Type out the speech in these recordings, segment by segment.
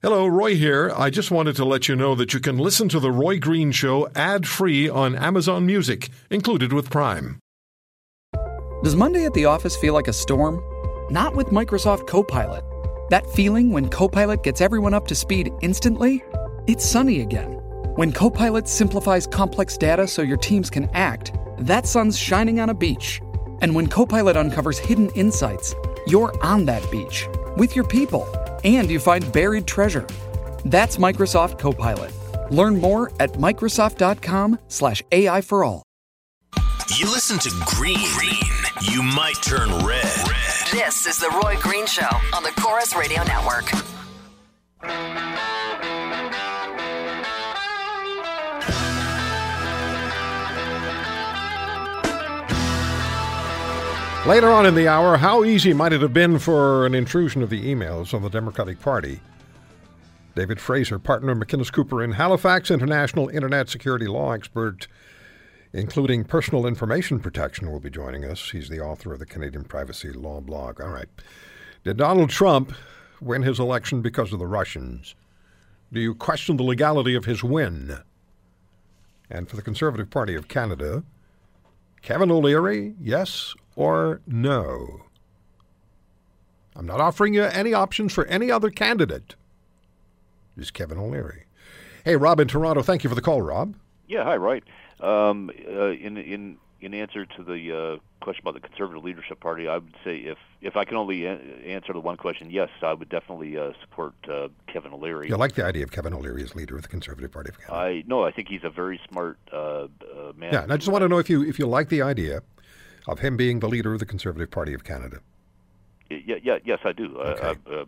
Hello, Roy here. I just wanted to let you know that you can listen to The Roy Green Show ad free on Amazon Music, included with Prime. Does Monday at the office feel like a storm? Not with Microsoft Copilot. That feeling when Copilot gets everyone up to speed instantly? It's sunny again. When Copilot simplifies complex data so your teams can act, that sun's shining on a beach. And when Copilot uncovers hidden insights, you're on that beach with your people and you find buried treasure. That's Microsoft Copilot. Learn more at Microsoft.com/slash AI for all. You listen to Green. Green. You might turn red. red. This is the Roy Green Show on the Corus Radio Network. Later on in the hour, how easy might it have been for an intrusion of the emails of the Democratic Party? David Fraser, partner of McInnes Cooper in Halifax, international internet security law expert, including personal information protection, will be joining us. He's the author of the Canadian Privacy Law blog. All right. Did Donald Trump win his election because of the Russians? Do you question the legality of his win? And for the Conservative Party of Canada, Kevin O'Leary, yes or no? I'm not offering you any options for any other candidate. Just Kevin O'Leary. Hey, Rob in Toronto. Thank you for the call, Rob. Yeah, hi, right. Um, uh, in in in answer to the uh, question about the Conservative Leadership Party, I would say if if I can only a- answer the one question, yes, I would definitely uh, support uh, Kevin O'Leary. You like the idea of Kevin O'Leary as leader of the Conservative Party of Canada? I no, I think he's a very smart uh, uh, man. yeah, and I just want to know if you if you like the idea of him being the leader of the Conservative Party of Canada. Yeah, yeah, yes, I do. Okay. Uh, uh,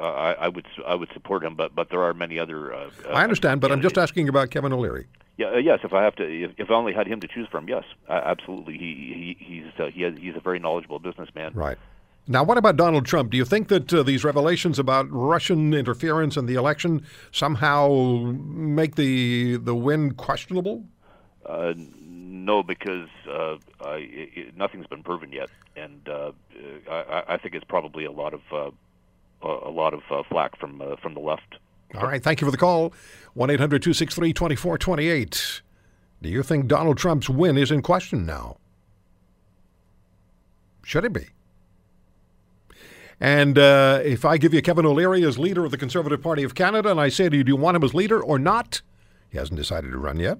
I, I would I would support him, but but there are many other. Uh, I understand, but I'm just asking about Kevin O'Leary. Yeah, uh, yes. If I have to, if, if I only had him to choose from, yes, uh, absolutely. He he he's uh, he has, he's a very knowledgeable businessman. Right. Now, what about Donald Trump? Do you think that uh, these revelations about Russian interference in the election somehow make the the win questionable? Uh, no, because uh, I, it, nothing's been proven yet, and uh, I, I think it's probably a lot of uh, a lot of uh, flack from uh, from the left. All right, thank you for the call. 1 800 263 2428. Do you think Donald Trump's win is in question now? Should it be? And uh, if I give you Kevin O'Leary as leader of the Conservative Party of Canada, and I say to you, do you want him as leader or not? He hasn't decided to run yet.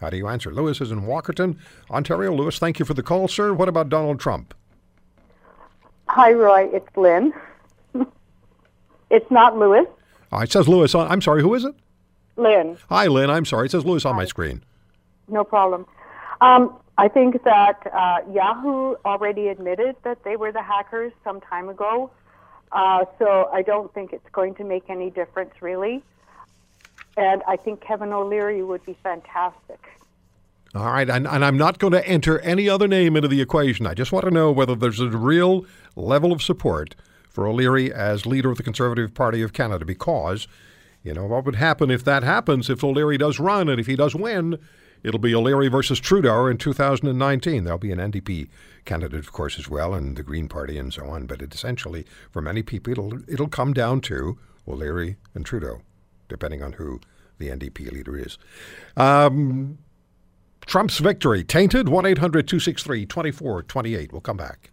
How do you answer? Lewis is in Walkerton, Ontario. Lewis, thank you for the call, sir. What about Donald Trump? Hi, Roy. It's Lynn. it's not Lewis. Oh, it says Lewis on. I'm sorry, who is it? Lynn. Hi, Lynn. I'm sorry. It says Lewis on my screen. No problem. Um, I think that uh, Yahoo already admitted that they were the hackers some time ago. Uh, so I don't think it's going to make any difference, really. And I think Kevin O'Leary would be fantastic. All right, and, and I'm not going to enter any other name into the equation. I just want to know whether there's a real level of support for O'Leary as leader of the Conservative Party of Canada because, you know, what would happen if that happens, if O'Leary does run and if he does win, it'll be O'Leary versus Trudeau in 2019. There'll be an NDP candidate, of course, as well, and the Green Party and so on. But essentially, for many people, it'll, it'll come down to O'Leary and Trudeau, depending on who the NDP leader is. Um, Trump's victory tainted? 1 800 263 2428. We'll come back.